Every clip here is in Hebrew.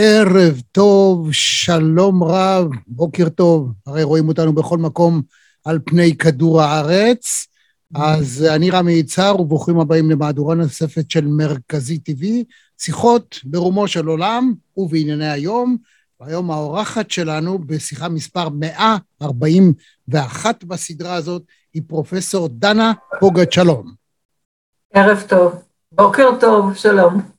ערב טוב, שלום רב, בוקר טוב. הרי רואים אותנו בכל מקום על פני כדור הארץ. אז אני רמי יצהר, וברוכים הבאים למהדורה נוספת של מרכזי TV, שיחות ברומו של עולם ובענייני היום. והיום האורחת שלנו בשיחה מספר 141 בסדרה הזאת היא פרופסור דנה פוגת שלום. ערב טוב. בוקר טוב, שלום.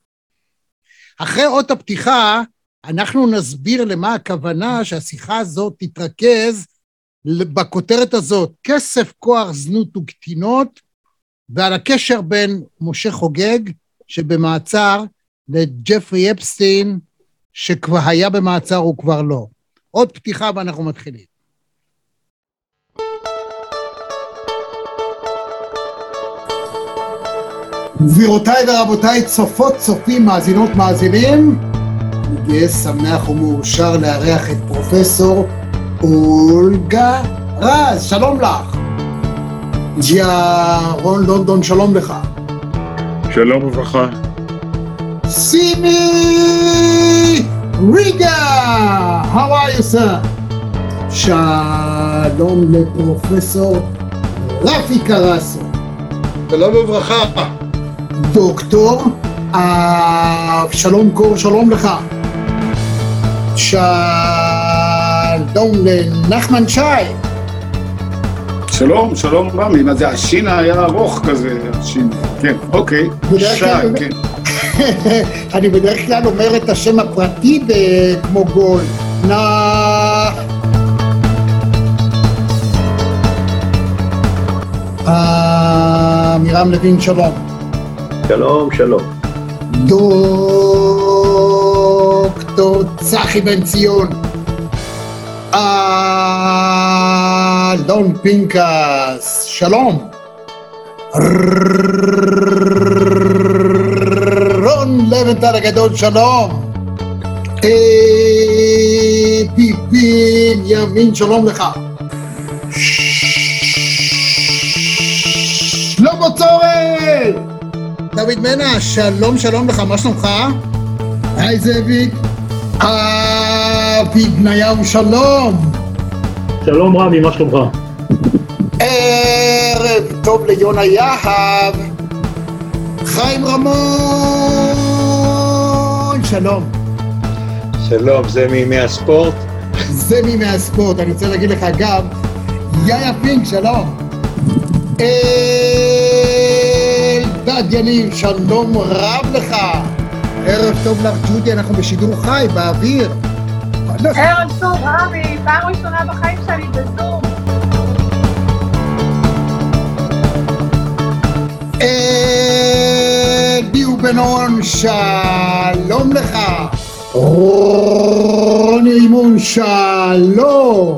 אחרי אות הפתיחה, אנחנו נסביר למה הכוונה שהשיחה הזאת תתרכז בכותרת הזאת, כסף, כוח, זנות וקטינות, ועל הקשר בין משה חוגג, שבמעצר, לג'פרי אפסטין, שכבר היה במעצר וכבר לא. עוד פתיחה ואנחנו מתחילים. גבירותיי ורבותיי, צופות, צופים, מאזינות, מאזינים, אני גאה, שמח ומאושר לארח את פרופסור אולגה רז, שלום לך. ג'יה רון לונדון, שלום לך. שלום וברכה. סימי ריגה, how are you sir? שלום לפרופסור רפי קרסו. שלום וברכה. דוקטור אבשלום קור, שלום לך. שלום לנחמן שי. שלום, שלום רמי, מה זה, השין היה ארוך כזה, השין, כן, אוקיי, שי, כן. אני בדרך כלל אומר את השם הפרטי כמו גול. נא... מירם לוין, שלום. שלום, שלום. דוקטור צחי בן ציון. אלון פינקס, שלום. רון לבנטל הגדול, שלום. פיפין ימין, שלום לך. שלמה צורן! דוד מנע, שלום שלום לך, מה שלומך? היי זאביק. אבי בניהו, שלום. שלום רמי, מה שלומך? ערב טוב ליונה יהב. חיים רמון, שלום. שלום, זה מימי הספורט? זה מימי הספורט, אני רוצה להגיד לך גם, יאיה פינק, שלום. אלדד יניב, שלום רב לך. ערב טוב לך, ג'ודי, אנחנו בשידור חי, באוויר. ערב טוב, רמי, פעם ראשונה בחיים שלי בזום. אדי ובנון, שלום לך. רוני אימון, שלום.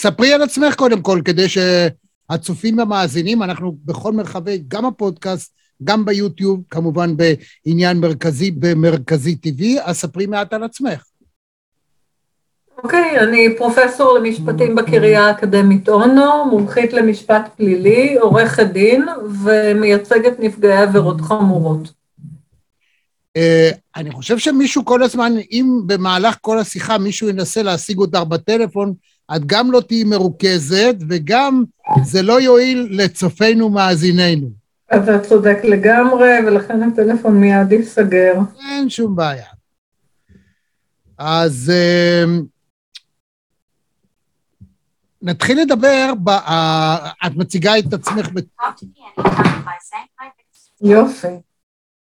ספרי על עצמך קודם כל, כדי שהצופים והמאזינים, אנחנו בכל מרחבי, גם הפודקאסט, גם ביוטיוב, כמובן בעניין מרכזי במרכזי TV, אז ספרי מעט על עצמך. אוקיי, אני פרופסור למשפטים בקריה האקדמית אונו, מומחית למשפט פלילי, עורכת דין ומייצגת נפגעי עבירות חמורות. Uh, אני חושב שמישהו כל הזמן, אם במהלך כל השיחה מישהו ינסה להשיג אותך בטלפון, את גם לא תהיי מרוכזת, וגם זה לא יועיל לצופינו מאזיננו. אתה צודק לגמרי, ולכן הטלפון מיד ייסגר. אין שום בעיה. אז אה, נתחיל לדבר, ב, אה, את מציגה את עצמך, יופי.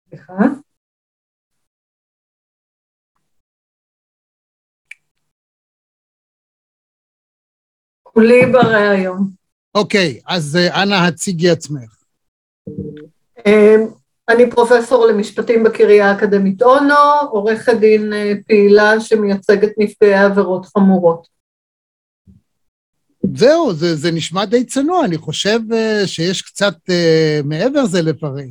סליחה. כולי בריאיון. אוקיי, אז אה, אנא הציגי עצמך. אה, אני פרופסור למשפטים בקריה האקדמית אונו, עורכת דין אה, פעילה שמייצגת נפגעי עבירות חמורות. זהו, זה, זה נשמע די צנוע, אני חושב אה, שיש קצת אה, מעבר זה לפרט.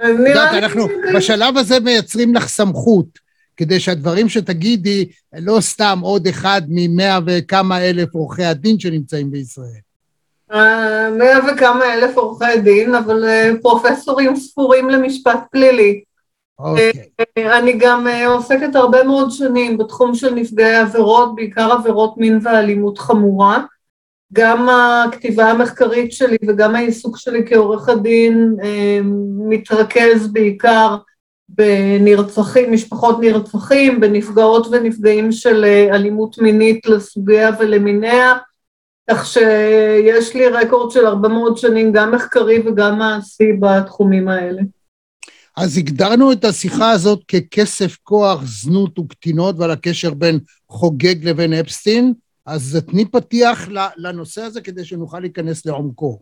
יודעת, נראה לי- אנחנו בשלב הזה מייצרים לך סמכות, כדי שהדברים שתגידי, לא סתם עוד אחד ממאה וכמה אלף עורכי הדין שנמצאים בישראל. אה, מאה וכמה אלף עורכי דין, אבל אה, פרופסורים ספורים למשפט פלילי. אוקיי. אה, אני גם אה, עוסקת הרבה מאוד שנים בתחום של נפגעי עבירות, בעיקר עבירות מין ואלימות חמורה. גם הכתיבה המחקרית שלי וגם העיסוק שלי כעורכת דין אה, מתרכז בעיקר בנרצחים, משפחות נרצחים, בנפגעות ונפגעים של אה, אלימות מינית לסוגיה ולמיניה, כך שיש לי רקורד של הרבה מאוד שנים, גם מחקרי וגם מעשי בתחומים האלה. אז הגדרנו את השיחה הזאת ככסף, כוח, זנות וקטינות ועל הקשר בין חוגג לבין אפסטין, אז תני פתיח לנושא הזה כדי שנוכל להיכנס לעומקו.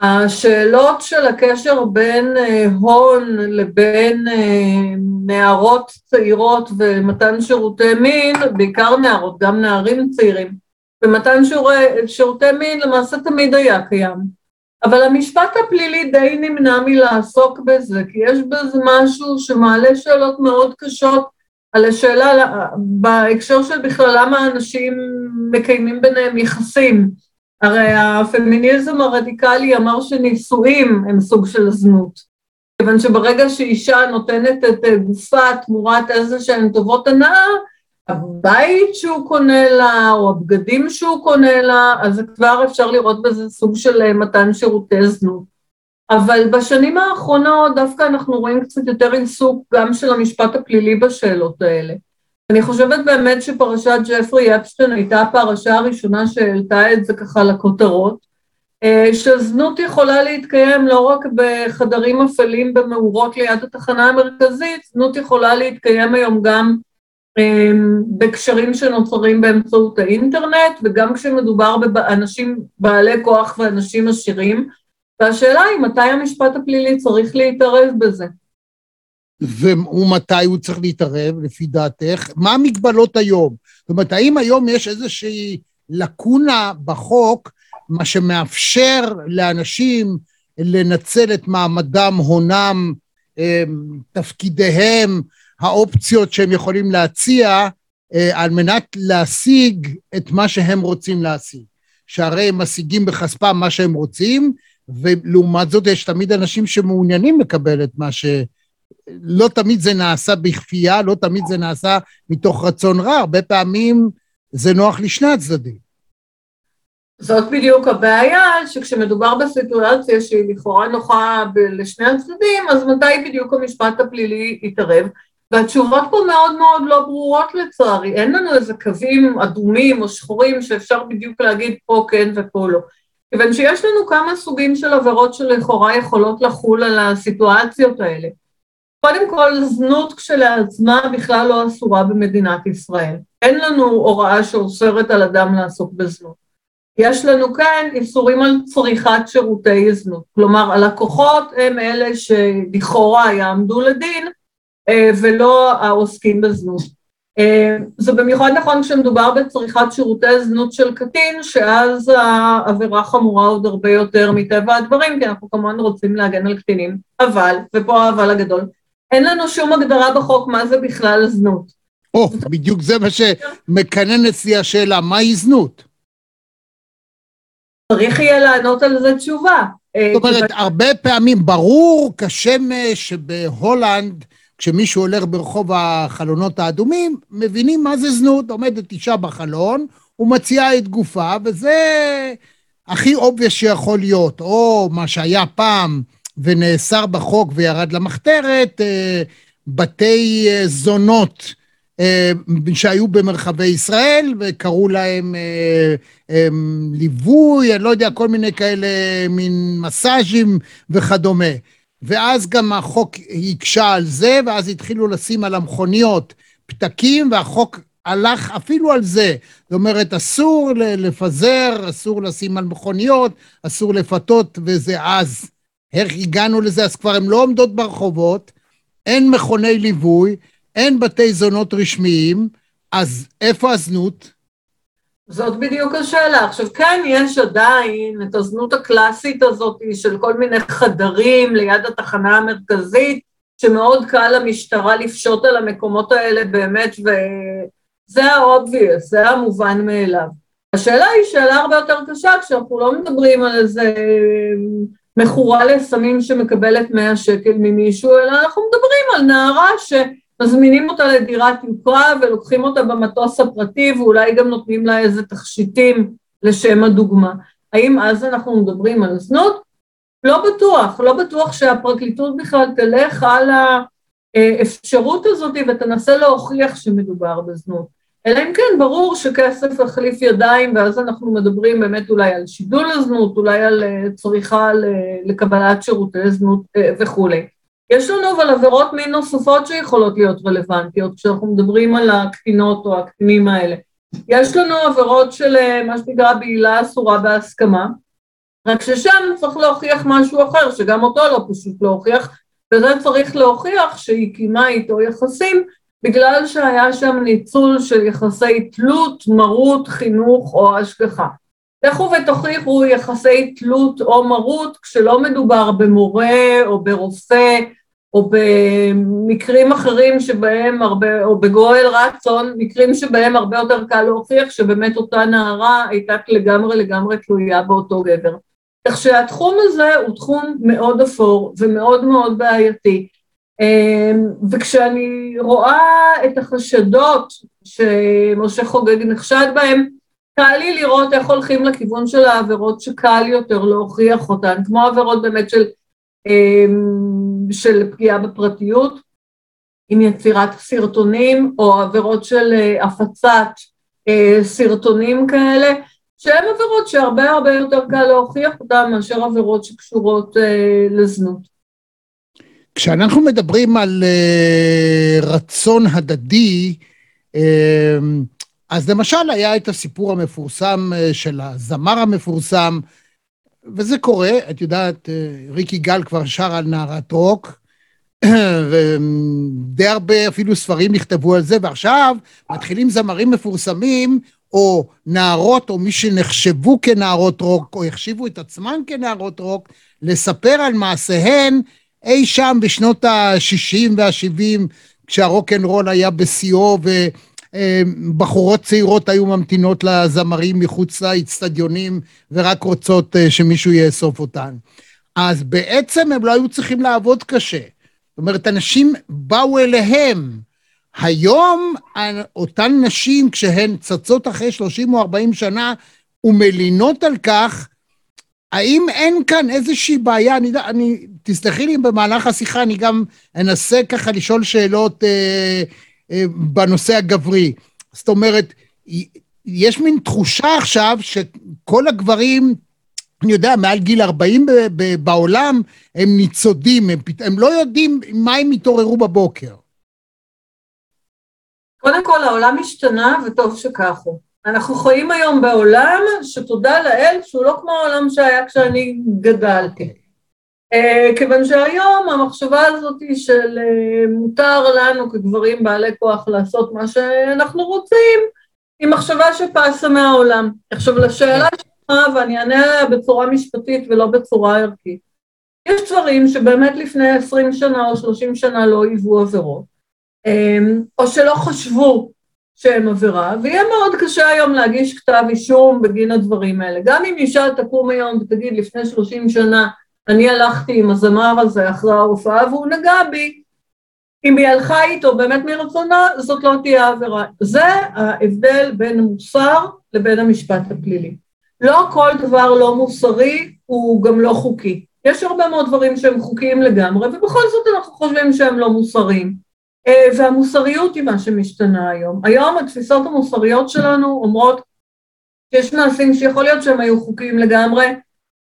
השאלות של הקשר בין אה, הון לבין אה, נערות צעירות ומתן שירותי מין, בעיקר נערות, גם נערים צעירים, ומתן שירותי מין למעשה תמיד היה קיים. אבל המשפט הפלילי די נמנע מלעסוק בזה, כי יש בזה משהו שמעלה שאלות מאוד קשות על השאלה, בהקשר של בכלל למה אנשים מקיימים ביניהם יחסים. הרי הפמיניזם הרדיקלי אמר שנישואים הם סוג של זנות. כיוון שברגע שאישה נותנת את גופה תמורת איזה שהן טובות הנאה, הבית שהוא קונה לה, או הבגדים שהוא קונה לה, אז כבר אפשר לראות בזה סוג של מתן שירותי זנות. אבל בשנים האחרונות דווקא אנחנו רואים קצת יותר עיסוק גם של המשפט הפלילי בשאלות האלה. אני חושבת באמת שפרשת ג'פרי אפשטיין הייתה הפרשה הראשונה שהעלתה את זה ככה לכותרות, שזנות יכולה להתקיים לא רק בחדרים אפלים במאורות ליד התחנה המרכזית, זנות יכולה להתקיים היום גם בקשרים שנוצרים באמצעות האינטרנט, וגם כשמדובר באנשים בעלי כוח ואנשים עשירים, והשאלה היא מתי המשפט הפלילי צריך להתערב בזה. ומתי הוא צריך להתערב, לפי דעתך? מה המגבלות היום? זאת אומרת, האם היום יש איזושהי לקונה בחוק, מה שמאפשר לאנשים לנצל את מעמדם, הונם, תפקידיהם, האופציות שהם יכולים להציע, על מנת להשיג את מה שהם רוצים להשיג. שהרי הם משיגים בכספם מה שהם רוצים, ולעומת זאת יש תמיד אנשים שמעוניינים לקבל את מה ש... לא תמיד זה נעשה בכפייה, לא תמיד זה נעשה מתוך רצון רע, הרבה פעמים זה נוח לשני הצדדים. זאת בדיוק הבעיה, שכשמדובר בסיטואציה שהיא לכאורה נוחה לשני הצדדים, אז מתי בדיוק המשפט הפלילי יתערב? והתשובות פה מאוד מאוד לא ברורות לצערי, אין לנו איזה קווים אדומים או שחורים שאפשר בדיוק להגיד פה כן ופה לא. כיוון שיש לנו כמה סוגים של עבירות שלכאורה יכולות לחול על הסיטואציות האלה. קודם כל, זנות כשלעצמה בכלל לא אסורה במדינת ישראל. אין לנו הוראה שאוסרת על אדם לעסוק בזנות. יש לנו כאן איסורים על צריכת שירותי זנות. כלומר, הלקוחות הם אלה שלכאורה יעמדו לדין, ולא העוסקים בזנות. זה במיוחד נכון כשמדובר בצריכת שירותי זנות של קטין, שאז העבירה חמורה עוד הרבה יותר מטבע הדברים, כי אנחנו כמובן רוצים להגן על קטינים. אבל, ופה האבל הגדול, אין לנו שום הגדרה בחוק מה זה בכלל זנות. או, בדיוק זה מה שמקנן אצלי השאלה, מהי זנות? צריך יהיה לענות על זה תשובה. זאת אומרת, הרבה פעמים ברור כשמש שבהולנד, כשמישהו הולך ברחוב החלונות האדומים, מבינים מה זה זנות, עומדת אישה בחלון, ומציעה את גופה, וזה הכי obvious שיכול להיות, או מה שהיה פעם ונאסר בחוק וירד למחתרת, בתי זונות אה, שהיו במרחבי ישראל וקראו להם אה, אה, ליווי, אני לא יודע, כל מיני כאלה מין מסאז'ים וכדומה. ואז גם החוק הקשה על זה, ואז התחילו לשים על המכוניות פתקים, והחוק הלך אפילו על זה. זאת אומרת, אסור לפזר, אסור לשים על מכוניות, אסור לפתות, וזה אז. איך הגענו לזה? אז כבר הן לא עומדות ברחובות, אין מכוני ליווי, אין בתי זונות רשמיים, אז איפה הזנות? זאת בדיוק השאלה. עכשיו, כן, יש עדיין את הזנות הקלאסית הזאת של כל מיני חדרים ליד התחנה המרכזית, שמאוד קל למשטרה לפשוט על המקומות האלה באמת, וזה ה-obvious, זה המובן מאליו. השאלה היא שאלה הרבה יותר קשה כשאנחנו לא מדברים על איזה מכורה לסמים שמקבלת 100 שקל ממישהו, אלא אנחנו מדברים על נערה שמזמינים אותה לדירת יוקרה ולוקחים אותה במטוס הפרטי ואולי גם נותנים לה איזה תכשיטים לשם הדוגמה. האם אז אנחנו מדברים על זנות? לא בטוח, לא בטוח שהפרקליטות בכלל תלך על האפשרות הזאת ותנסה להוכיח שמדובר בזנות. אלא אם כן, ברור שכסף החליף ידיים, ואז אנחנו מדברים באמת אולי על שידול הזנות, אולי על אה, צריכה לקבלת שירותי זנות אה, וכולי. יש לנו אבל עבירות מין נוספות שיכולות להיות רלוונטיות כשאנחנו מדברים על הקטינות או הקטינים האלה. יש לנו עבירות של אה, מה שנקרא בעילה אסורה בהסכמה, רק ששם צריך להוכיח משהו אחר, שגם אותו לא פשוט להוכיח, וזה צריך להוכיח שהיא קיימה איתו יחסים בגלל שהיה שם ניצול של יחסי תלות, מרות, חינוך או השגחה. לכו ותוכיחו יחסי תלות או מרות כשלא מדובר במורה או ברופא או במקרים אחרים שבהם הרבה, או בגואל רצון, מקרים שבהם הרבה יותר קל להוכיח שבאמת אותה נערה הייתה לגמרי לגמרי תלויה באותו גבר. כך שהתחום הזה הוא תחום מאוד אפור ומאוד מאוד בעייתי. אמ, וכשאני רואה את החשדות שמשה חוגג נחשד בהם, קל לי לראות איך הולכים לכיוון של העבירות שקל יותר להוכיח אותן, כמו עבירות באמת של, אמ, של פגיעה בפרטיות, עם יצירת סרטונים, או עבירות של אה, הפצת אה, סרטונים כאלה, שהן עבירות שהרבה הרבה יותר קל להוכיח אותן מאשר עבירות שקשורות אה, לזנות. כשאנחנו מדברים על uh, רצון הדדי, uh, אז למשל היה את הסיפור המפורסם uh, של הזמר המפורסם, וזה קורה, את יודעת, uh, ריקי גל כבר שר על נערת רוק, ודי הרבה אפילו ספרים נכתבו על זה, ועכשיו מתחילים זמרים מפורסמים, או נערות, או מי שנחשבו כנערות רוק, או החשיבו את עצמן כנערות רוק, לספר על מעשיהן אי שם בשנות ה-60 וה-70, כשהרוקנרול היה בשיאו ובחורות צעירות היו ממתינות לזמרים מחוץ לאצטדיונים ורק רוצות אה, שמישהו יאסוף אותן. אז בעצם הם לא היו צריכים לעבוד קשה. זאת אומרת, אנשים באו אליהם. היום אותן נשים, כשהן צצות אחרי 30 או 40 שנה ומלינות על כך, האם אין כאן איזושהי בעיה, אני, אני, תסלחי לי במהלך השיחה, אני גם אנסה ככה לשאול שאלות אה, אה, בנושא הגברי. זאת אומרת, יש מין תחושה עכשיו שכל הגברים, אני יודע, מעל גיל 40 ב- ב- בעולם, הם ניצודים, הם, הם לא יודעים מה הם יתעוררו בבוקר. קודם כל, העולם השתנה, וטוב שכך הוא. אנחנו חיים היום בעולם שתודה לאל שהוא לא כמו העולם שהיה כשאני גדלתי. Uh, כיוון שהיום המחשבה הזאת של uh, מותר לנו כגברים בעלי כוח לעשות מה שאנחנו רוצים, היא מחשבה שפסה מהעולם. עכשיו לשאלה שלך, ואני אענה עליה בצורה משפטית ולא בצורה ערכית. יש דברים שבאמת לפני עשרים שנה או שלושים שנה לא היוו עבירות, um, או שלא חשבו שהם עבירה, ויהיה מאוד קשה היום להגיש כתב אישום בגין הדברים האלה. גם אם אישה תקום היום ותגיד לפני 30 שנה, אני הלכתי עם הזמר הזה אחרי ההופעה והוא נגע בי, אם היא הלכה איתו באמת מרצונה, זאת לא תהיה עבירה. זה ההבדל בין המוסר לבין המשפט הפלילי. לא כל דבר לא מוסרי הוא גם לא חוקי. יש הרבה מאוד דברים שהם חוקיים לגמרי, ובכל זאת אנחנו חושבים שהם לא מוסריים. אה, והמוסריות היא מה שמשתנה היום. היום התפיסות המוסריות שלנו אומרות שיש מעשים שיכול להיות שהם היו חוקיים לגמרי,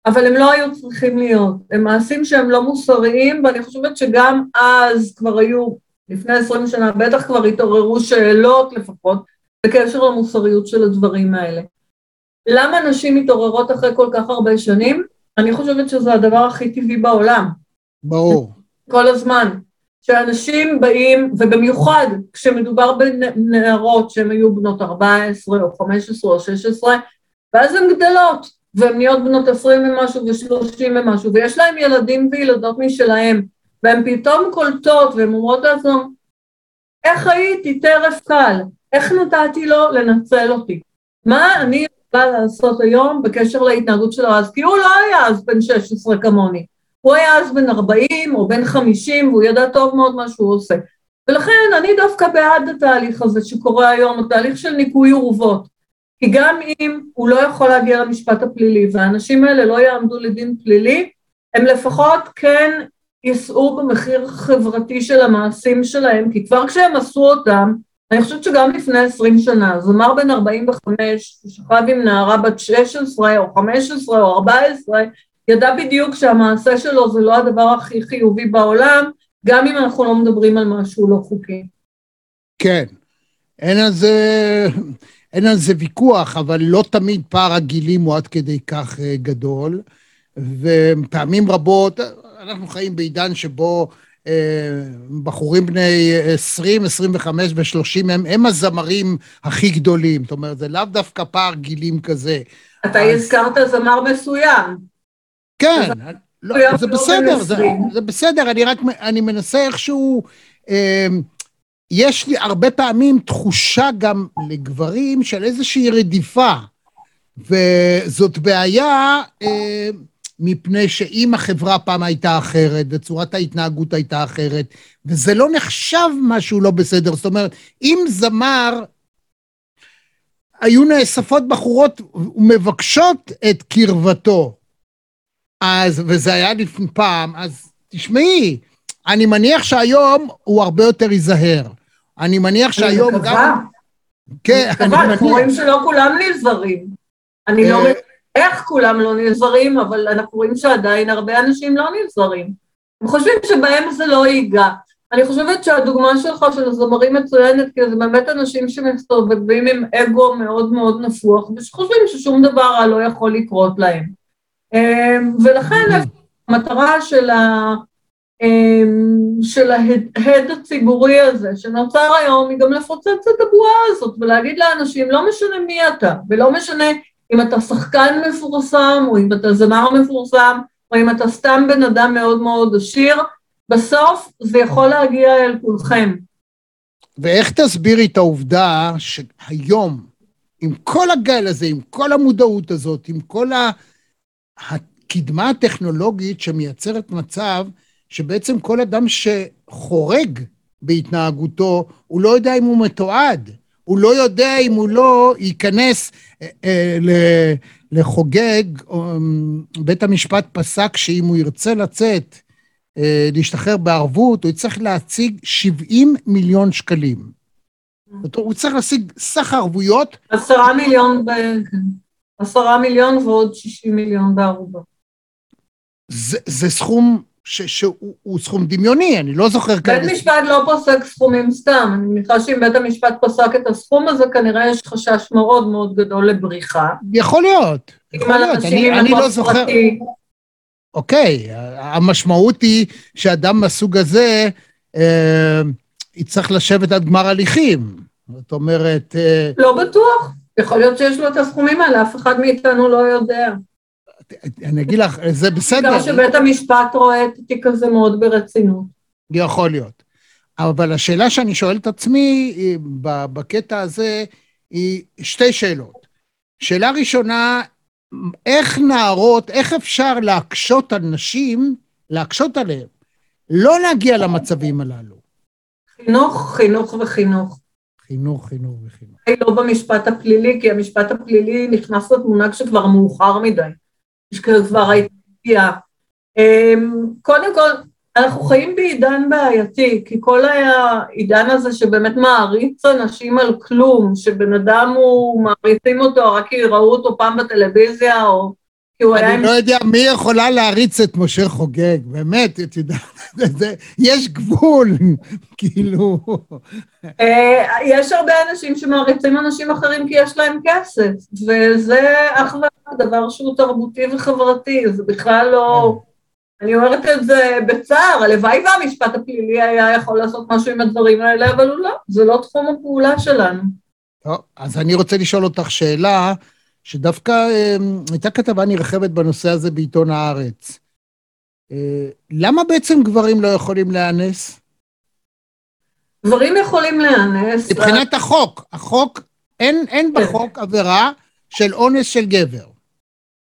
אבל הם לא היו צריכים להיות. הם מעשים שהם לא מוסריים, ואני חושבת שגם אז כבר היו, לפני עשרים שנה, בטח כבר התעוררו שאלות לפחות, בקשר למוסריות של הדברים האלה. למה נשים מתעוררות אחרי כל כך הרבה שנים? אני חושבת שזה הדבר הכי טבעי בעולם. ברור. כל הזמן. שאנשים באים, ובמיוחד כשמדובר בנערות שהן היו בנות 14 או 15 או 16, ואז הן גדלות, והן נהיות בנות 20 ומשהו ו-30 ומשהו, ויש להן ילדים וילדות משלהם, והן פתאום קולטות והן אומרות לעצמם, איך הייתי טרף קל? איך נתתי לו לנצל אותי? מה אני יכולה לעשות היום בקשר להתנהגות שלו אז? כי הוא לא היה אז בן 16 כמוני. הוא היה אז בן 40 או בן 50 והוא ידע טוב מאוד מה שהוא עושה. ולכן אני דווקא בעד התהליך הזה שקורה היום, התהליך של ניקוי אורוות. כי גם אם הוא לא יכול להגיע למשפט הפלילי והאנשים האלה לא יעמדו לדין פלילי, הם לפחות כן יישאו במחיר חברתי של המעשים שלהם, כי כבר כשהם עשו אותם, אני חושבת שגם לפני עשרים שנה, זמר בן 45 ששכב עם נערה בת 16 או 15 או 14, ידע בדיוק שהמעשה שלו זה לא הדבר הכי חיובי בעולם, גם אם אנחנו לא מדברים על משהו לא חוקי. כן, אין על זה, אין על זה ויכוח, אבל לא תמיד פער הגילים הוא עד כדי כך אה, גדול, ופעמים רבות, אנחנו חיים בעידן שבו אה, בחורים בני 20, 25 ו-30 הם, הם הזמרים הכי גדולים, זאת אומרת, זה לאו דווקא פער גילים כזה. אתה אז... הזכרת זמר מסוים. כן, לא, זה בסדר, זה, זה בסדר, אני רק, אני מנסה איכשהו, אה, יש לי הרבה פעמים תחושה גם לגברים של איזושהי רדיפה, וזאת בעיה אה, מפני שאם החברה פעם הייתה אחרת, וצורת ההתנהגות הייתה אחרת, וזה לא נחשב משהו לא בסדר, זאת אומרת, אם זמר היו נאספות בחורות ומבקשות את קרבתו, אז, וזה היה לפני פעם, אז תשמעי, אני מניח שהיום הוא הרבה יותר ייזהר. אני מניח שהיום גם... כן, אני מניח. אנחנו רואים שלא כולם נזהרים. אני לא מבין איך כולם לא נזהרים, אבל אנחנו רואים שעדיין הרבה אנשים לא נזהרים. הם חושבים שבהם זה לא ייגע. אני חושבת שהדוגמה שלך של הזמרים מצוינת, כי זה באמת אנשים שמסתובבים עם אגו מאוד מאוד נפוח, ושחושבים ששום דבר רע לא יכול לקרות להם. אמ, ולכן המטרה של, ה, אמ, של ההד הציבורי הזה שנוצר היום היא גם לפוצץ את הבועה הזאת ולהגיד לאנשים לא משנה מי אתה ולא משנה אם אתה שחקן מפורסם או אם אתה זמר מפורסם או אם אתה סתם בן אדם מאוד מאוד עשיר, בסוף זה יכול להגיע אל כולכם. ואיך תסבירי את העובדה שהיום, עם כל הגל הזה, עם כל המודעות הזאת, עם כל ה... הקדמה הטכנולוגית שמייצרת מצב שבעצם כל אדם שחורג בהתנהגותו, הוא לא יודע אם הוא מתועד, הוא לא יודע אם הוא לא ייכנס אה, אה, לחוגג, אה, בית המשפט פסק שאם הוא ירצה לצאת, אה, להשתחרר בערבות, הוא יצטרך להציג 70 מיליון שקלים. הוא צריך להשיג סך ערבויות. עשרה מיליון ב... עשרה מיליון ועוד שישים מיליון בערובה. זה, זה סכום ש, שהוא סכום דמיוני, אני לא זוכר כמה... בית משפט לא פוסק סכומים סתם, אני מניחה שאם בית המשפט פסק את הסכום הזה, כנראה יש חשש מאוד מאוד גדול לבריחה. יכול להיות, יכול להיות, אני, אני לא זוכר... אוקיי, המשמעות היא שאדם מהסוג הזה אה, יצטרך לשבת עד גמר הליכים. זאת אומרת... אה... לא בטוח. יכול להיות שיש לו את הסכומים האלה, אף אחד מאיתנו לא יודע. אני אגיד לך, זה בסדר. בגלל שבית המשפט רואה את התיק הזה מאוד ברצינות. יכול להיות. אבל השאלה שאני שואל את עצמי בקטע הזה היא שתי שאלות. שאלה ראשונה, איך נערות, איך אפשר להקשות על נשים, להקשות עליהן, לא להגיע למצבים הללו? חינוך, חינוך וחינוך. חינוך, חינוך וחינוך. לא במשפט הפלילי, כי המשפט הפלילי נכנס לתמונה כשכבר מאוחר מדי. כשכבר הייתה פגיעה. אמ, קודם כל, אנחנו חיים בעידן בעייתי, כי כל העידן הזה שבאמת מעריץ אנשים על כלום, שבן אדם הוא, מעריצים אותו רק כי ראו אותו פעם בטלוויזיה, או. אני לא יודע מי יכולה להריץ את משה חוגג, באמת, את יודעת, יש גבול, כאילו... אה, יש הרבה אנשים שמעריצים אנשים אחרים כי יש להם כסף, וזה אך ורק דבר שהוא תרבותי וחברתי, זה בכלל לא... אני אומרת את זה בצער, הלוואי והמשפט הפלילי היה יכול לעשות משהו עם הדברים האלה, אבל הוא לא, זה לא תחום הפעולה שלנו. טוב, אז אני רוצה לשאול אותך שאלה, שדווקא אה, הייתה כתבה נרחבת בנושא הזה בעיתון הארץ. אה, למה בעצם גברים לא יכולים להיאנס? גברים יכולים להיאנס, מבחינת החוק, החוק, אין, אין כן. בחוק עבירה של אונס של גבר.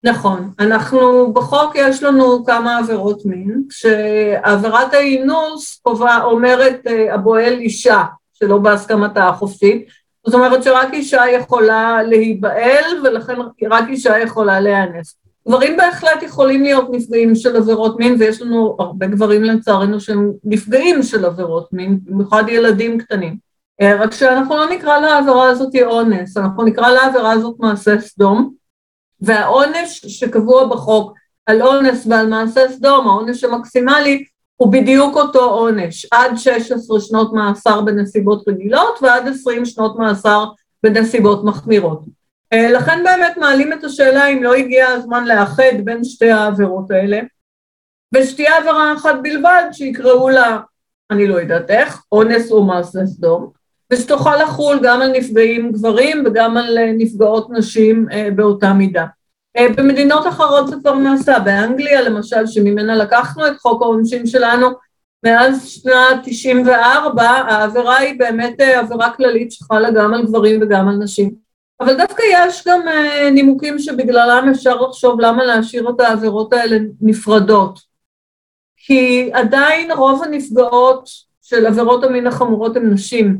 נכון, אנחנו, בחוק יש לנו כמה עבירות מין, כשעבירת האינוס קובע, אומרת אה, הבועל אישה, שלא בהסכמתה החופשית, זאת אומרת שרק אישה יכולה להיבעל ולכן רק אישה יכולה להיאנס. גברים בהחלט יכולים להיות נפגעים של עבירות מין ויש לנו הרבה גברים לצערנו שהם נפגעים של עבירות מין, במיוחד ילדים קטנים. אה, רק שאנחנו לא נקרא לעבירה הזאת אונס, אנחנו נקרא לעבירה הזאת מעשה סדום, והעונש שקבוע בחוק על אונס ועל מעשה סדום, העונש המקסימלי, הוא בדיוק אותו עונש, עד 16 שנות מאסר בנסיבות רגילות ועד 20 שנות מאסר בנסיבות מחמירות. אה, לכן באמת מעלים את השאלה אם לא הגיע הזמן לאחד בין שתי העבירות האלה, ושתהיה עבירה אחת בלבד שיקראו לה, אני לא יודעת איך, אונס או מעשה סדום, ושתוכל לחול גם על נפגעים גברים וגם על אה, נפגעות נשים אה, באותה מידה. אה, במדינות אחרות זה כבר נעשה, באנגליה למשל, שממנה לקחנו את חוק העונשין שלנו, מאז שנת 94, העבירה היא באמת אה, עבירה כללית שחלה גם על גברים וגם על נשים. אבל דווקא יש גם אה, נימוקים שבגללם אפשר לחשוב למה להשאיר את העבירות האלה נפרדות. כי עדיין רוב הנפגעות של עבירות המין החמורות הן נשים,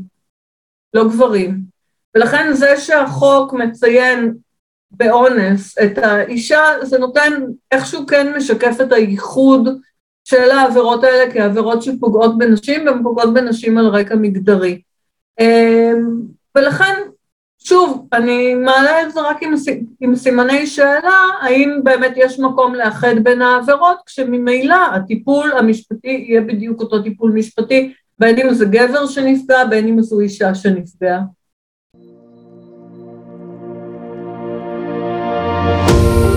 לא גברים. ולכן זה שהחוק מציין באונס את האישה, זה נותן, איכשהו כן משקף את הייחוד של העבירות האלה כעבירות שפוגעות בנשים, והן פוגעות בנשים על רקע מגדרי. אמ, ולכן, שוב, אני מעלה את זה רק עם, עם סימני שאלה, האם באמת יש מקום לאחד בין העבירות, כשממילא הטיפול המשפטי יהיה בדיוק אותו טיפול משפטי, בין אם זה גבר שנפגע, בין אם זו אישה שנפגעה.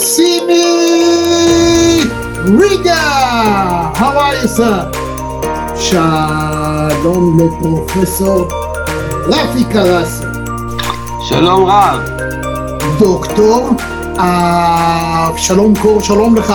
סימי ריגה, how are you sir? שלום לפרופסור רפי קרסי, שלום רב, דוקטור אבשלום קור, שלום לך.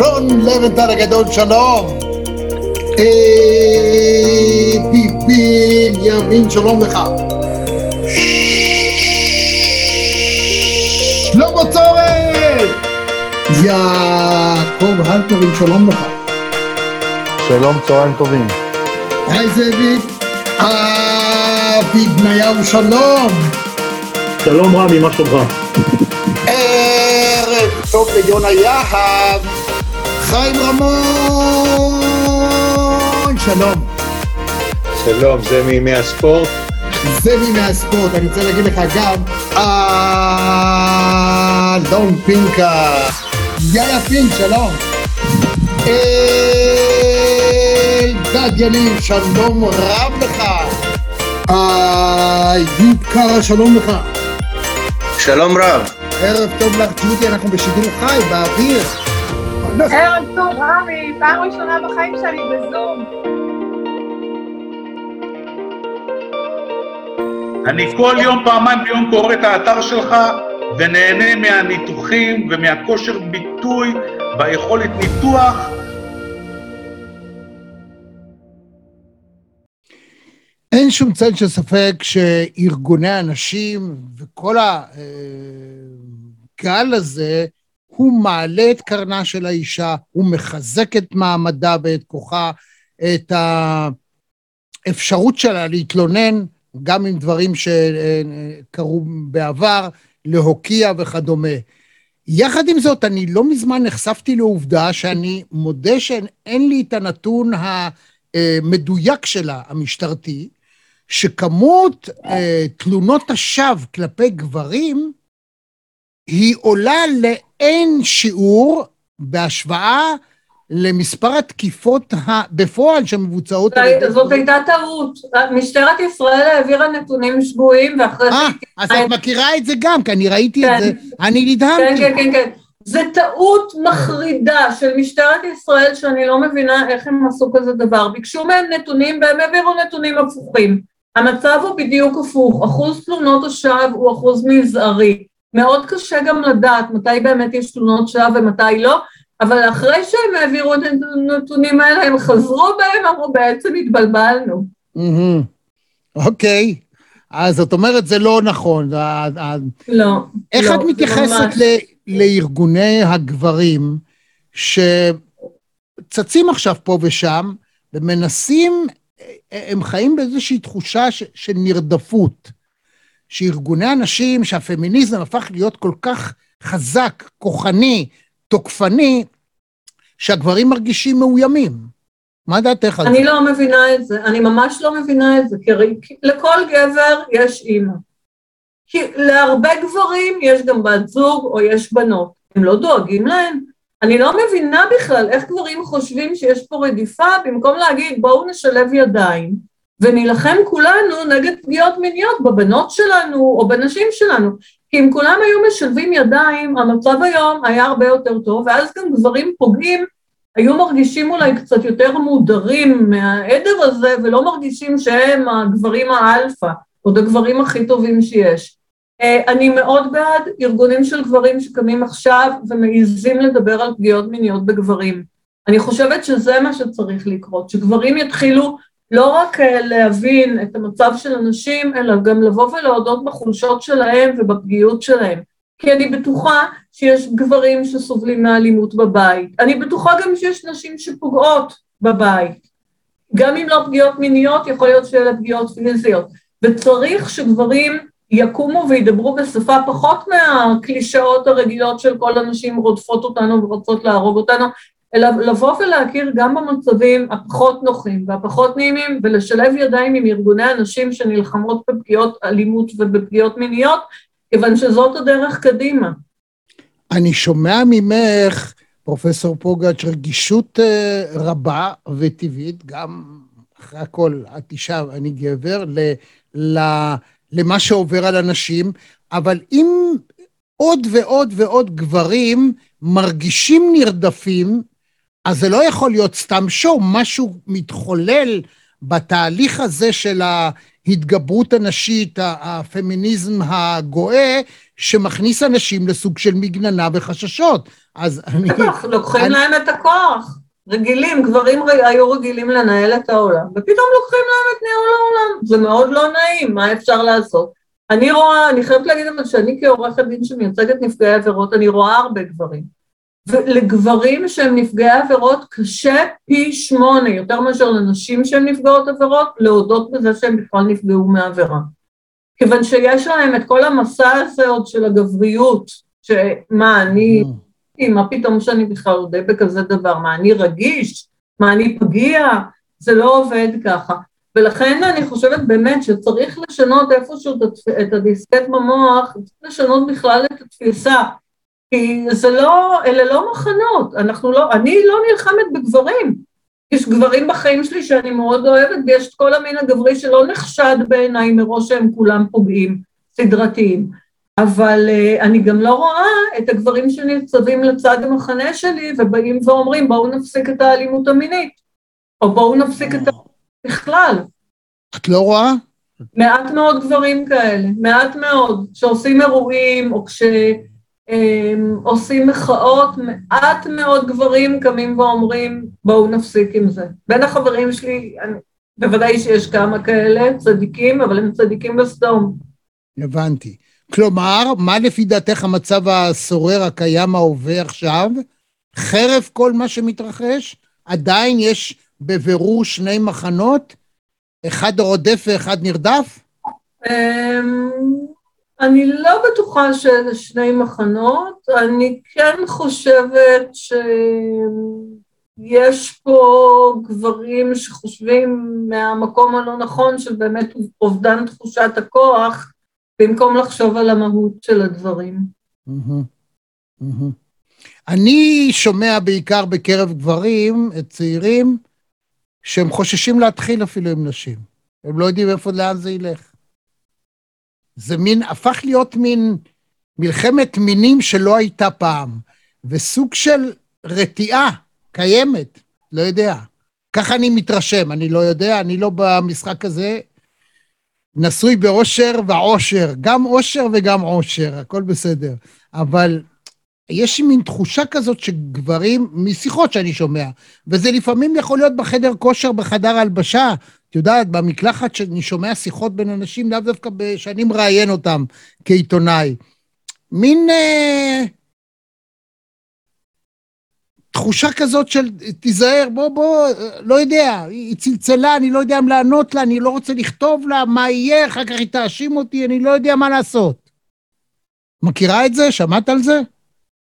רון לבנטל הגדול, שלום. אבי בנימין, שלום לך. שלמה יעקב הלפרין, שלום לך. שלום, צהריים טובים. היי זאביק. אבי בניהו, שלום. שלום רמי, מה שלומך? טוב ליונה יהב. חיים רמון, שלום. שלום, זה מימי הספורט. זה מימי הספורט, אני רוצה להגיד לך גם, אלון פינקה. יאיה פינק, שלום. אלדד יניב, שלום רב לך. איוב קרא, שלום לך. שלום רב. ערב טוב לך, ג'ודי, אנחנו בשידור חי, באוויר. ערב טוב, רמי, פעם ראשונה בחיים שלי בזום. אני כל יום, פעמיים ביום קורא את האתר שלך ונהנה מהניתוחים ומהכושר ביטוי והיכולת ניתוח. אין שום צל של ספק שארגוני הנשים וכל הגל הזה, הוא מעלה את קרנה של האישה, הוא מחזק את מעמדה ואת כוחה, את האפשרות שלה להתלונן, גם עם דברים שקרו בעבר, להוקיע וכדומה. יחד עם זאת, אני לא מזמן נחשפתי לעובדה שאני מודה שאין לי את הנתון המדויק שלה, המשטרתי, שכמות אה, תלונות השווא כלפי גברים היא עולה לאין שיעור בהשוואה למספר התקיפות בפועל שמבוצעות ידי... זאת הייתה טעות. משטרת ישראל העבירה נתונים שגויים ואחרי זה... אה, אז את מכירה את זה גם, כי אני ראיתי את זה, אני נדהמתי. כן, כן, כן. זה טעות מחרידה של משטרת ישראל שאני לא מבינה איך הם עשו כזה דבר. ביקשו מהם נתונים והם העבירו נתונים הפוכים. המצב הוא בדיוק הפוך, אחוז תלונות השווא הוא אחוז מזערי. מאוד קשה גם לדעת מתי באמת יש תלונות שווא ומתי לא, אבל אחרי שהם העבירו את הנתונים האלה, הם חזרו בהם, אמרו, בעצם התבלבלנו. אוקיי, אז זאת אומרת, זה לא נכון. לא, איך את מתייחסת לארגוני הגברים שצצים עכשיו פה ושם ומנסים, הם חיים באיזושהי תחושה של נרדפות, שארגוני הנשים, שהפמיניזם הפך להיות כל כך חזק, כוחני, תוקפני, שהגברים מרגישים מאוימים. מה דעתך על זה? אני לא מבינה את זה, אני ממש לא מבינה את זה, כי לכל גבר יש אימא. כי להרבה גברים יש גם בת זוג או יש בנות, הם לא דואגים להן. אני לא מבינה בכלל איך גברים חושבים שיש פה רדיפה, במקום להגיד בואו נשלב ידיים ונילחם כולנו נגד פגיעות מיניות בבנות שלנו או בנשים שלנו. כי אם כולם היו משלבים ידיים, המצב היום היה הרבה יותר טוב, ואז גם גברים פוגעים היו מרגישים אולי קצת יותר מודרים מהעדר הזה, ולא מרגישים שהם הגברים האלפא, עוד הגברים הכי טובים שיש. אה, אני מאוד בעד ארגונים של גברים שקמים עכשיו ומעיזים לדבר על פגיעות מיניות בגברים. אני חושבת שזה מה שצריך לקרות, שגברים יתחילו לא רק אה, להבין את המצב של הנשים, אלא גם לבוא ולהודות בחולשות שלהם ובפגיעות שלהם. כי אני בטוחה שיש גברים שסובלים מאלימות בבית. אני בטוחה גם שיש נשים שפוגעות בבית. גם אם לא פגיעות מיניות, יכול להיות שאלה פגיעות פיזיות. וצריך שגברים יקומו וידברו בשפה פחות מהקלישאות הרגילות של כל הנשים רודפות אותנו ורוצות להרוג אותנו, אלא לבוא ולהכיר גם במצבים הפחות נוחים והפחות נעימים ולשלב ידיים עם ארגוני הנשים שנלחמות בפגיעות אלימות ובפגיעות מיניות, כיוון שזאת הדרך קדימה. אני שומע ממך, פרופסור פוגץ', רגישות אה, רבה וטבעית, גם אחרי הכל, את אישה, אני גבר, ל, למה שעובר על אנשים, אבל אם עוד ועוד ועוד גברים מרגישים נרדפים, אז זה לא יכול להיות סתם שואו, משהו מתחולל בתהליך הזה של ההתגברות הנשית, הפמיניזם הגואה, שמכניס אנשים לסוג של מגננה וחששות. אז אני... בטח, לוקחים אני... להם את הכוח. רגילים, גברים היו רגילים לנהל את העולם, ופתאום לוקחים להם את ניהול העולם. זה מאוד לא נעים, מה אפשר לעשות? אני רואה, אני חייבת להגיד אבל שאני כעורכת דין שמייצגת נפגעי עבירות, אני רואה הרבה גברים. ולגברים שהם נפגעי עבירות קשה פי שמונה, יותר מאשר לנשים שהן נפגעות עבירות, להודות בזה שהם בכלל נפגעו מעבירה. כיוון שיש להם את כל המסע הזה עוד של הגבריות, שמה אני, מה פתאום שאני בכלל אודה בכזה דבר, מה אני רגיש, מה אני פגיע, זה לא עובד ככה. ולכן אני חושבת באמת שצריך לשנות איפשהו את הדיסקט במוח, צריך לשנות בכלל את התפיסה. כי זה לא, אלה לא מחנות, אנחנו לא, אני לא נלחמת בגברים. יש גברים בחיים שלי שאני מאוד אוהבת, ויש את כל המין הגברי שלא נחשד בעיניי מראש שהם כולם פוגעים, סדרתיים. אבל uh, אני גם לא רואה את הגברים שניצבים לצד המחנה שלי ובאים ואומרים בואו נפסיק את האלימות המינית, או בואו נפסיק את ה... בכלל. את לא רואה? מעט מאוד גברים כאלה, מעט מאוד, שעושים אירועים, או כשעושים מחאות, מעט מאוד גברים קמים ואומרים, בואו נפסיק עם זה. בין החברים שלי, אני, בוודאי שיש כמה כאלה, צדיקים, אבל הם צדיקים בסדום. הבנתי. כלומר, מה לפי דעתך המצב השורר הקיים ההווה עכשיו? חרף כל מה שמתרחש, עדיין יש בבירור שני מחנות? אחד רודף ואחד נרדף? אמ, אני לא בטוחה שאלה שני מחנות, אני כן חושבת שיש פה גברים שחושבים מהמקום הלא נכון של באמת אובדן תחושת הכוח, במקום לחשוב על המהות של הדברים. אני שומע בעיקר בקרב גברים, צעירים, שהם חוששים להתחיל אפילו עם נשים. הם לא יודעים איפה, לאן זה ילך. זה מין, הפך להיות מין מלחמת מינים שלא הייתה פעם, וסוג של רתיעה קיימת, לא יודע. ככה אני מתרשם, אני לא יודע, אני לא במשחק הזה. נשוי באושר ועושר, גם עושר וגם עושר, הכל בסדר. אבל יש מין תחושה כזאת שגברים, משיחות שאני שומע, וזה לפעמים יכול להיות בחדר כושר, בחדר הלבשה, את יודעת, במקלחת שאני שומע שיחות בין אנשים, לאו דווקא שאני מראיין אותם כעיתונאי. מין אה, תחושה כזאת של תיזהר, בוא, בוא, לא יודע, היא צלצלה, אני לא יודע אם לענות לה, אני לא רוצה לכתוב לה מה יהיה, אחר כך היא תאשים אותי, אני לא יודע מה לעשות. מכירה את זה? שמעת על זה?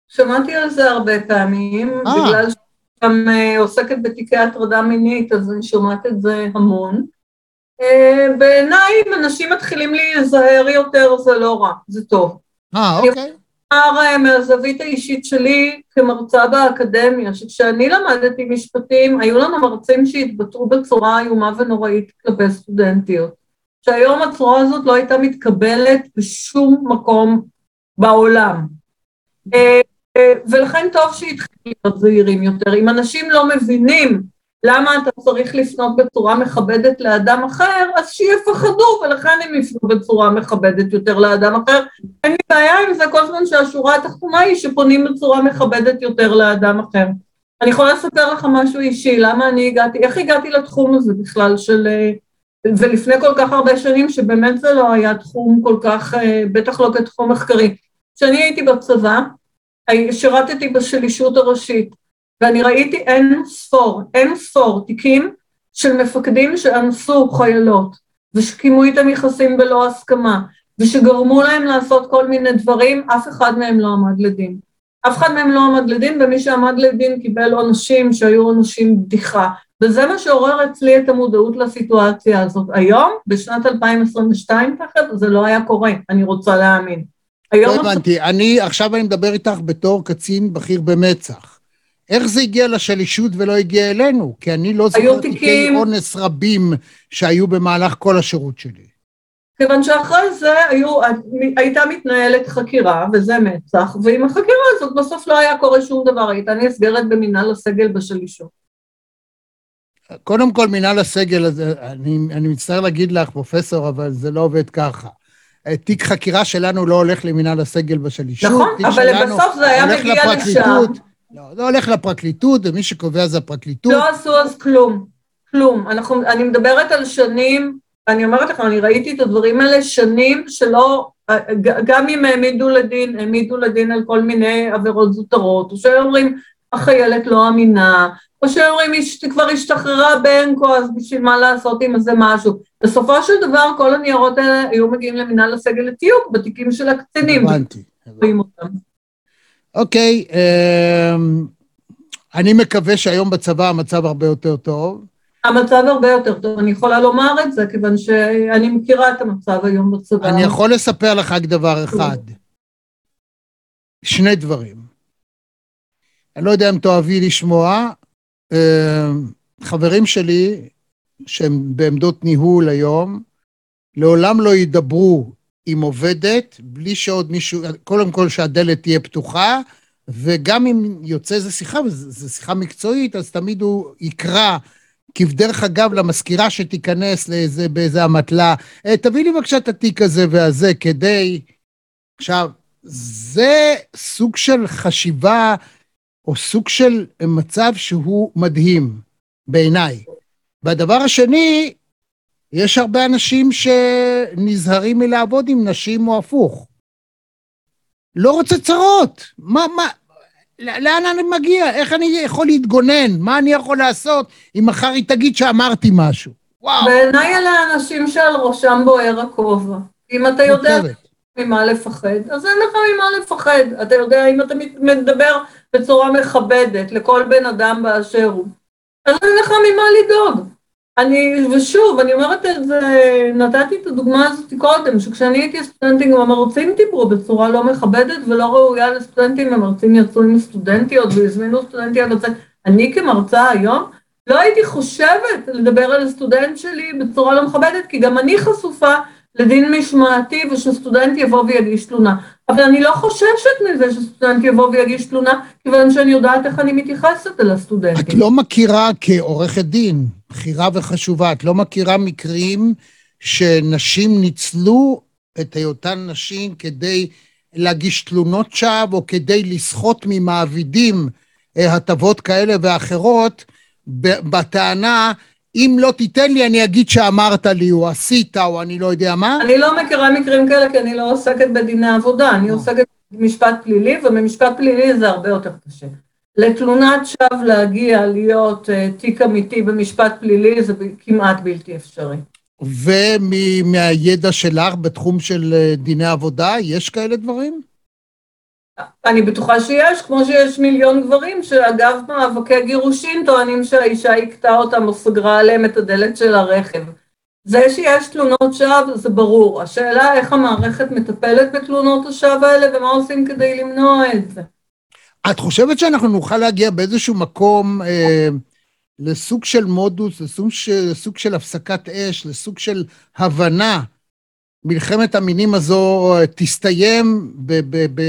שמעתי על זה הרבה פעמים, 아. אה. בגלל שאני גם uh, עוסקת בתיקי הטרדה מינית, אז אני שומעת את זה המון. Uh, בעיניי, אם אנשים מתחילים להיזהר יותר, זה לא רע, זה טוב. אה, אוקיי. אומר מהזווית האישית שלי כמרצה באקדמיה, שכשאני למדתי משפטים, היו לנו מרצים שהתבטאו בצורה איומה ונוראית כלפי סטודנטיות. שהיום הצורה הזאת לא הייתה מתקבלת בשום מקום בעולם. ולכן טוב שיתחילו להיות זהירים יותר. אם אנשים לא מבינים למה אתה צריך לפנות בצורה מכבדת לאדם אחר, אז שיפחדו, ולכן הם יפנו בצורה מכבדת יותר לאדם אחר. אין לי בעיה עם זה כל זמן שהשורה התחתונה היא שפונים בצורה מכבדת יותר לאדם אחר. אני יכולה לספר לך משהו אישי, למה אני הגעתי, איך הגעתי לתחום הזה בכלל של... ולפני כל כך הרבה שנים, שבאמת זה לא היה תחום כל כך, בטח לא כתחום מחקרי. כשאני הייתי בצבא, שירתתי בשלישות הראשית, ואני ראיתי אין ספור, אין ספור תיקים של מפקדים שאנסו חיילות, ושקיימו איתם יחסים בלא הסכמה, ושגרמו להם לעשות כל מיני דברים, אף אחד מהם לא עמד לדין. אף אחד מהם לא עמד לדין, ומי שעמד לדין קיבל עונשים שהיו עונשים בדיחה. וזה מה שעורר אצלי את המודעות לסיטואציה הזאת. היום, בשנת 2022 תכף, זה לא היה קורה, אני רוצה להאמין. לא הבנתי, אני, עכשיו אני מדבר איתך בתור קצין בכיר במצ"ח. איך זה הגיע לשלישות ולא הגיע אלינו? כי אני לא זוכר תיקי אונס רבים שהיו במהלך כל השירות שלי. כיוון שאחרי זה היו, הייתה מתנהלת חקירה, וזה מצ"ח, ועם החקירה הזאת בסוף לא היה קורה שום דבר, הייתה נסגרת במנהל הסגל בשלישות. קודם כל, מנהל הסגל, אני, אני מצטער להגיד לך, פרופסור, אבל זה לא עובד ככה. תיק חקירה שלנו לא הולך למנהל הסגל בשלישות. נכון, אבל בסוף זה היה מגיע לשם. לא, לא הולך לפרקליטות, ומי שקובע זה הפרקליטות. לא עשו אז כלום, כלום. אנחנו, אני מדברת על שנים, אני אומרת לך, אני ראיתי את הדברים האלה שנים שלא גם אם העמידו לדין, העמידו לדין על כל מיני עבירות זוטרות, או שאומרים, החיילת לא אמינה, או שאומרים, היא כבר השתחררה באנקו, אז בשביל מה לעשות עם זה משהו. בסופו של דבר, כל הניירות האלה היו מגיעים למנהל הסגל לתיוק בתיקים של הקצינים. הבנתי. אוקיי, אמ, אני מקווה שהיום בצבא המצב הרבה יותר טוב. המצב הרבה יותר טוב, אני יכולה לומר את זה, כיוון שאני מכירה את המצב היום בצבא. אני יכול לספר לך רק דבר אחד. שני דברים. אני לא יודע אם תאהבי לשמוע, אמ, חברים שלי, שהם בעמדות ניהול היום, לעולם לא ידברו עם עובדת בלי שעוד מישהו, קודם כל שהדלת תהיה פתוחה, וגם אם יוצא איזה שיחה, וזו שיחה מקצועית, אז תמיד הוא יקרא כבדרך אגב למזכירה שתיכנס לאיזה, באיזה אמתלה, אה, תביא לי בבקשה את התיק הזה והזה כדי... עכשיו, זה סוג של חשיבה או סוג של מצב שהוא מדהים בעיניי. והדבר השני, יש הרבה אנשים שנזהרים מלעבוד עם נשים או הפוך. לא רוצה צרות. מה, מה, לאן אני מגיע? איך אני יכול להתגונן? מה אני יכול לעשות אם מחר היא תגיד שאמרתי משהו? וואו. בעיניי אלה האנשים שעל ראשם בוער הכובע. אם אתה יודע ממה לפחד, אז אין לך ממה לפחד. אתה יודע, אם אתה מדבר בצורה מכבדת לכל בן אדם באשר הוא, אז אין לך ממה לדאוג. אני, ושוב, אני אומרת את זה, נתתי את הדוגמה הזאת קודם, שכשאני הייתי סטודנטים, המרצים דיברו בצורה לא מכבדת ולא ראויה לסטודנטים, המרצים יצאו עם סטודנטיות והזמינו סטודנטיות לצאת. אני כמרצה היום, לא הייתי חושבת לדבר על הסטודנט שלי בצורה לא מכבדת, כי גם אני חשופה לדין משמעתי ושסטודנט יבוא ויגיש תלונה. אבל אני לא חוששת מזה שסטודנט יבוא ויגיש תלונה, כיוון שאני יודעת איך אני מתייחסת אל הסטודנטים. את לא מכירה כעורכת דין, בכירה וחשובה, את לא מכירה מקרים שנשים ניצלו את היותן נשים כדי להגיש תלונות שווא, או כדי לסחוט ממעבידים אה, הטבות כאלה ואחרות, בטענה אם לא תיתן לי, אני אגיד שאמרת לי, או עשית, או אני לא יודע מה. אני לא מכירה מקרים כאלה, כי אני לא עוסקת בדיני עבודה, אני עוסקת במשפט פלילי, ובמשפט פלילי זה הרבה יותר קשה. לתלונת שווא להגיע להיות uh, תיק אמיתי במשפט פלילי זה כמעט בלתי אפשרי. ומהידע שלך בתחום של אה, דיני עבודה, יש כאלה דברים? אני בטוחה שיש, כמו שיש מיליון גברים שאגב מאבקי גירושין טוענים שהאישה הכתה אותם או סגרה עליהם את הדלת של הרכב. זה שיש תלונות שווא זה ברור, השאלה איך המערכת מטפלת בתלונות השווא האלה ומה עושים כדי למנוע את זה. את חושבת שאנחנו נוכל להגיע באיזשהו מקום אה, לסוג של מודוס, לסוג של, לסוג של הפסקת אש, לסוג של הבנה מלחמת המינים הזו תסתיים ב... ב, ב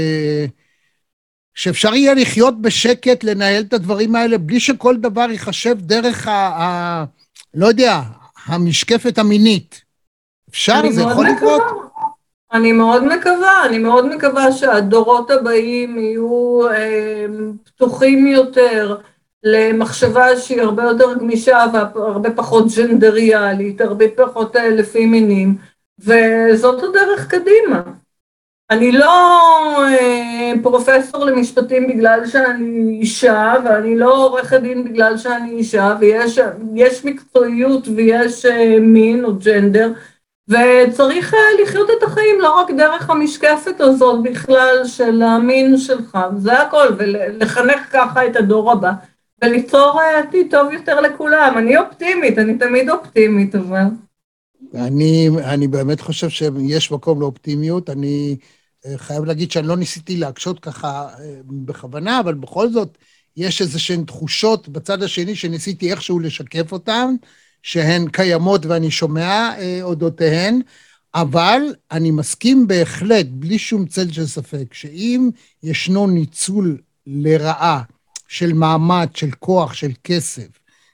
שאפשר יהיה לחיות בשקט, לנהל את הדברים האלה, בלי שכל דבר ייחשב דרך ה... ה לא יודע, המשקפת המינית. אפשר? זה יכול לקרות? אני מאוד מקווה, אני מאוד מקווה שהדורות הבאים יהיו אה, פתוחים יותר למחשבה שהיא הרבה יותר גמישה והרבה פחות ג'נדריאלית, הרבה פחות אה, לפי מינים. וזאת הדרך קדימה. אני לא אה, פרופסור למשפטים בגלל שאני אישה, ואני לא עורכת דין בגלל שאני אישה, ויש מקצועיות ויש אה, מין או ג'נדר, וצריך אה, לחיות את החיים לא רק דרך המשקפת הזאת בכלל של המין שלך, זה הכל, ולחנך ככה את הדור הבא, וליצור עתיד טוב יותר לכולם. אני אופטימית, אני תמיד אופטימית, אבל... אני, אני באמת חושב שיש מקום לאופטימיות. אני אה, חייב להגיד שאני לא ניסיתי להקשות ככה אה, בכוונה, אבל בכל זאת, יש איזה שהן תחושות בצד השני שניסיתי איכשהו לשקף אותן, שהן קיימות ואני שומע אה, אודותיהן, אבל אני מסכים בהחלט, בלי שום צל של ספק, שאם ישנו ניצול לרעה של מעמד, של כוח, של כסף,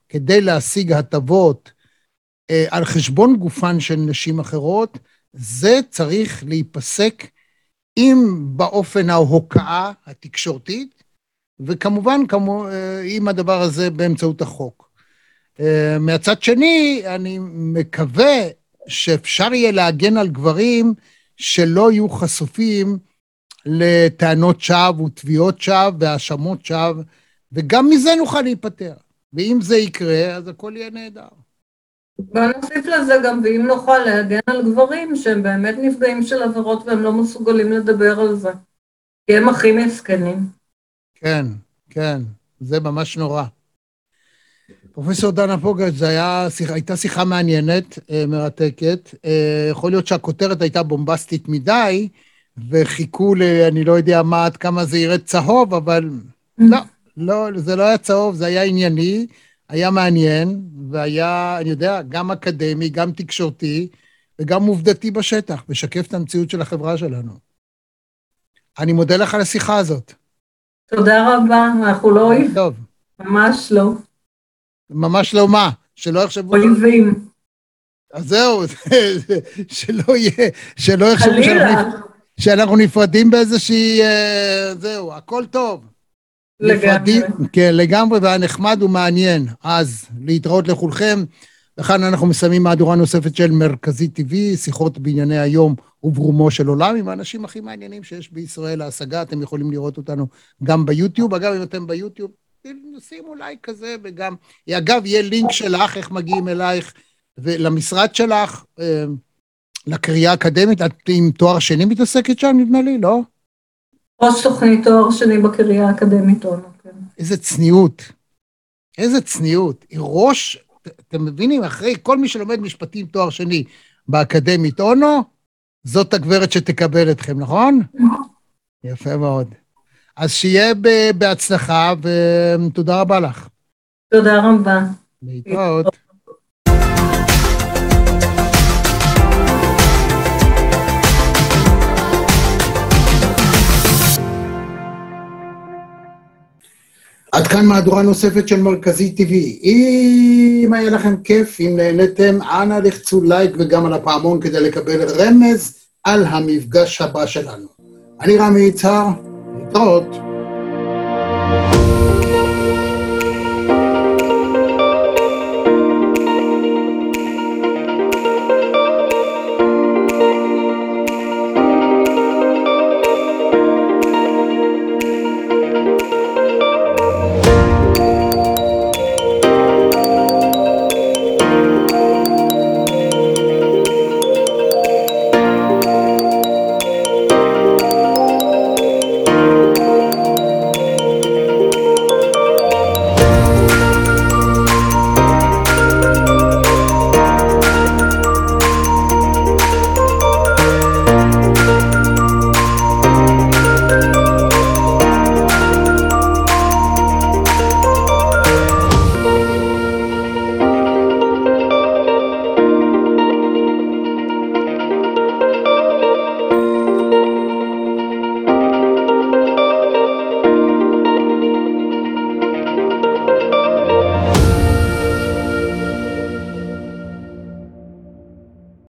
כדי להשיג הטבות, אה, על חשבון גופן של נשים אחרות, זה צריך להיפסק אם באופן ההוקעה התקשורתית, וכמובן כמו, אה, הדבר הזה באמצעות החוק. אה, מהצד שני, אני מקווה שאפשר יהיה להגן על גברים שלא יהיו חשופים לטענות שווא ותביעות שווא והאשמות שווא, וגם מזה נוכל להיפטר. ואם זה יקרה, אז הכל יהיה נהדר. ונוסיף לזה גם, ואם נוכל להגן על גברים שהם באמת נפגעים של עבירות והם לא מסוגלים לדבר על זה. כי הם הכי מסכנים. כן, כן, זה ממש נורא. פרופסור דנה פוגש, זו הייתה שיחה מעניינת, אה, מרתקת. אה, יכול להיות שהכותרת הייתה בומבסטית מדי, וחיכו ל... אני לא יודע מה, עד כמה זה ירד צהוב, אבל לא, לא, זה לא היה צהוב, זה היה ענייני, היה מעניין, והיה, אני יודע, גם אקדמי, גם תקשורתי, וגם עובדתי בשטח, משקף את המציאות של החברה שלנו. אני מודה לך על השיחה הזאת. תודה רבה, אנחנו לא. טוב. ממש לא. ממש לא מה? שלא יחשבו... אויבים. אז זהו, שלא יהיה, שלא יחשבו שאנחנו, שאנחנו נפרדים באיזושהי... אה, זהו, הכל טוב. לגמרי. כן, לגמרי, והיה נחמד ומעניין. אז, להתראות לכולכם. וכאן אנחנו מסיימים מהדורה נוספת של מרכזי TV, שיחות בענייני היום וברומו של עולם, עם האנשים הכי מעניינים שיש בישראל להשגה. אתם יכולים לראות אותנו גם ביוטיוב. אגב, אם אתם ביוטיוב, שימו לייק כזה, וגם, אגב, יהיה לינק שלך, איך מגיעים אלייך, ולמשרד שלך, אה, לקריאה האקדמית. את עם תואר שני מתעסקת שם, נדמה לי, לא? ראש תוכנית תואר שני בקריאה האקדמית, אונו, כן. איזה צניעות. איזה צניעות. ראש, אתם מבינים, אחרי כל מי שלומד משפטים תואר שני באקדמית אונו, זאת הגברת שתקבל אתכם, נכון? יפה מאוד. אז שיהיה בהצלחה, ותודה רבה לך. תודה רבה. להתראות. עד כאן מהדורה נוספת של מרכזי TV. אם היה לכם כיף, אם נהניתם, אנא לחצו לייק וגם על הפעמון כדי לקבל רמז על המפגש הבא שלנו. אני רמי יצהר, להתראות.